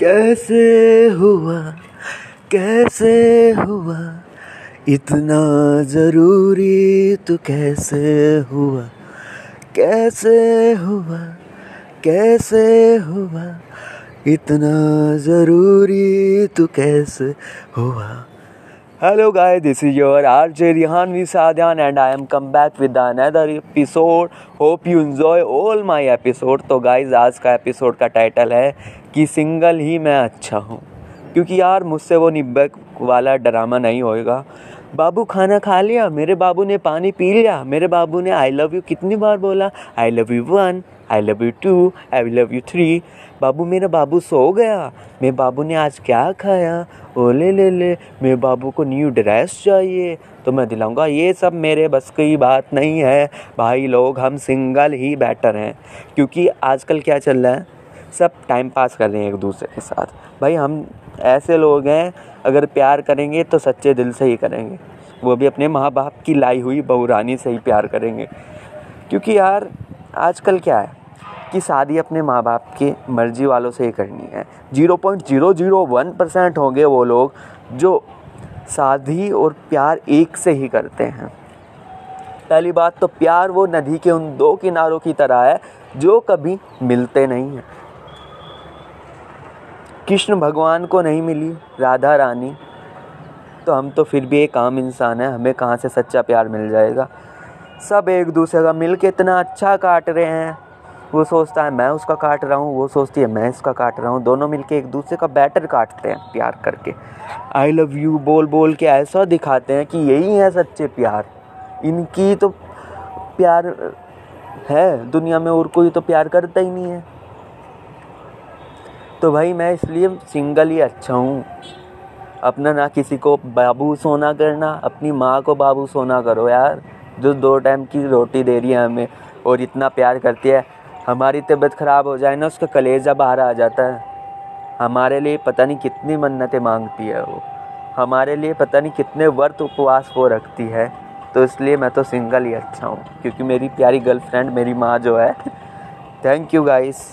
कैसे हुआ कैसे हुआ, इतना ज़रूरी तो कैसे हुआ कैसे हुआ कैसे हुआ, इतना ज़रूरी तो कैसे हुआ। Hello guys this is your R J Rihan V Sadan and I am come back with another episode hope you enjoy all my episode तो गाइज़ आज का एपिसोड का टाइटल है कि सिंगल ही मैं अच्छा हूँ। क्योंकि यार, मुझसे वो निब्बक वाला ड्रामा नहीं होएगा। बाबू खाना खा लिया, मेरे बाबू ने पानी पी लिया, मेरे बाबू ने आई लव यू कितनी बार बोला I love you one I love you two I love you three बाबू, मेरा बाबू सो गया, मेरे बाबू ने आज क्या खाया? ओ ले ले ले, मेरे बाबू को न्यू ड्रेस चाहिए तो मैं दिलाऊँगा, ये सब मेरे बस की बात नहीं है। भाई लोग, हम सिंगल ही बेटर हैं, क्योंकि आजकल क्या चल रहा है? सब टाइम पास कर रहे हैं एक दूसरे के साथ। भाई, हम ऐसे लोग हैं, अगर प्यार करेंगे तो सच्चे दिल से ही करेंगे। वो भी अपने माँ बाप की लाई हुई बहुरानी से ही प्यार करेंगे। क्योंकि यार, आजकल क्या है कि शादी अपने माँ बाप की मर्ज़ी वालों से ही करनी है। Zero point zero zero one percent होंगे वो लोग जो शादी और प्यार एक से ही करते हैं। पहली बात तो प्यार वो नदी के उन दो किनारों की तरह है जो कभी मिलते नहीं हैं। कृष्ण भगवान को नहीं मिली, राधा रानी। तो हम तो फिर भी एक आम इंसान है, हमें कहाँ से सच्चा प्यार मिल जाएगा? सब एक दूसरे का मिल के इतना अच्छा काट रहे हैं। वो सोचता है, मैं उसका काट रहा हूँ, वो सोचती है, मैं इसका काट रहा हूँ। दोनों मिलके एक दूसरे का बैटर काटते हैं प्यार करके। आई लव यू बोल बोल के ऐसा दिखाते हैं कि यही है सच्चे प्यार। इनकी तो प्यार है, दुनिया में और कोई तो प्यार करता ही नहीं है। तो भाई मैं इसलिए सिंगल ही अच्छा हूँ। अपना ना किसी को बाबू सोना करना, अपनी माँ को बाबू सोना करो यार। जो दो टाइम की रोटी दे रही है हमें और इतना प्यार करती है, हमारी तबीयत ख़राब हो जाए ना उसका कलेजा बाहर आ जाता है। हमारे लिए पता नहीं कितनी मन्नतें मांगती है वो। हमारे लिए पता नहीं कितने वर्त उपवास वो रखती है। तो इसलिए मैं तो सिंगल ही अच्छा हूँ, क्योंकि मेरी प्यारी गर्लफ्रेंड मेरी माँ जो है। Thank you guys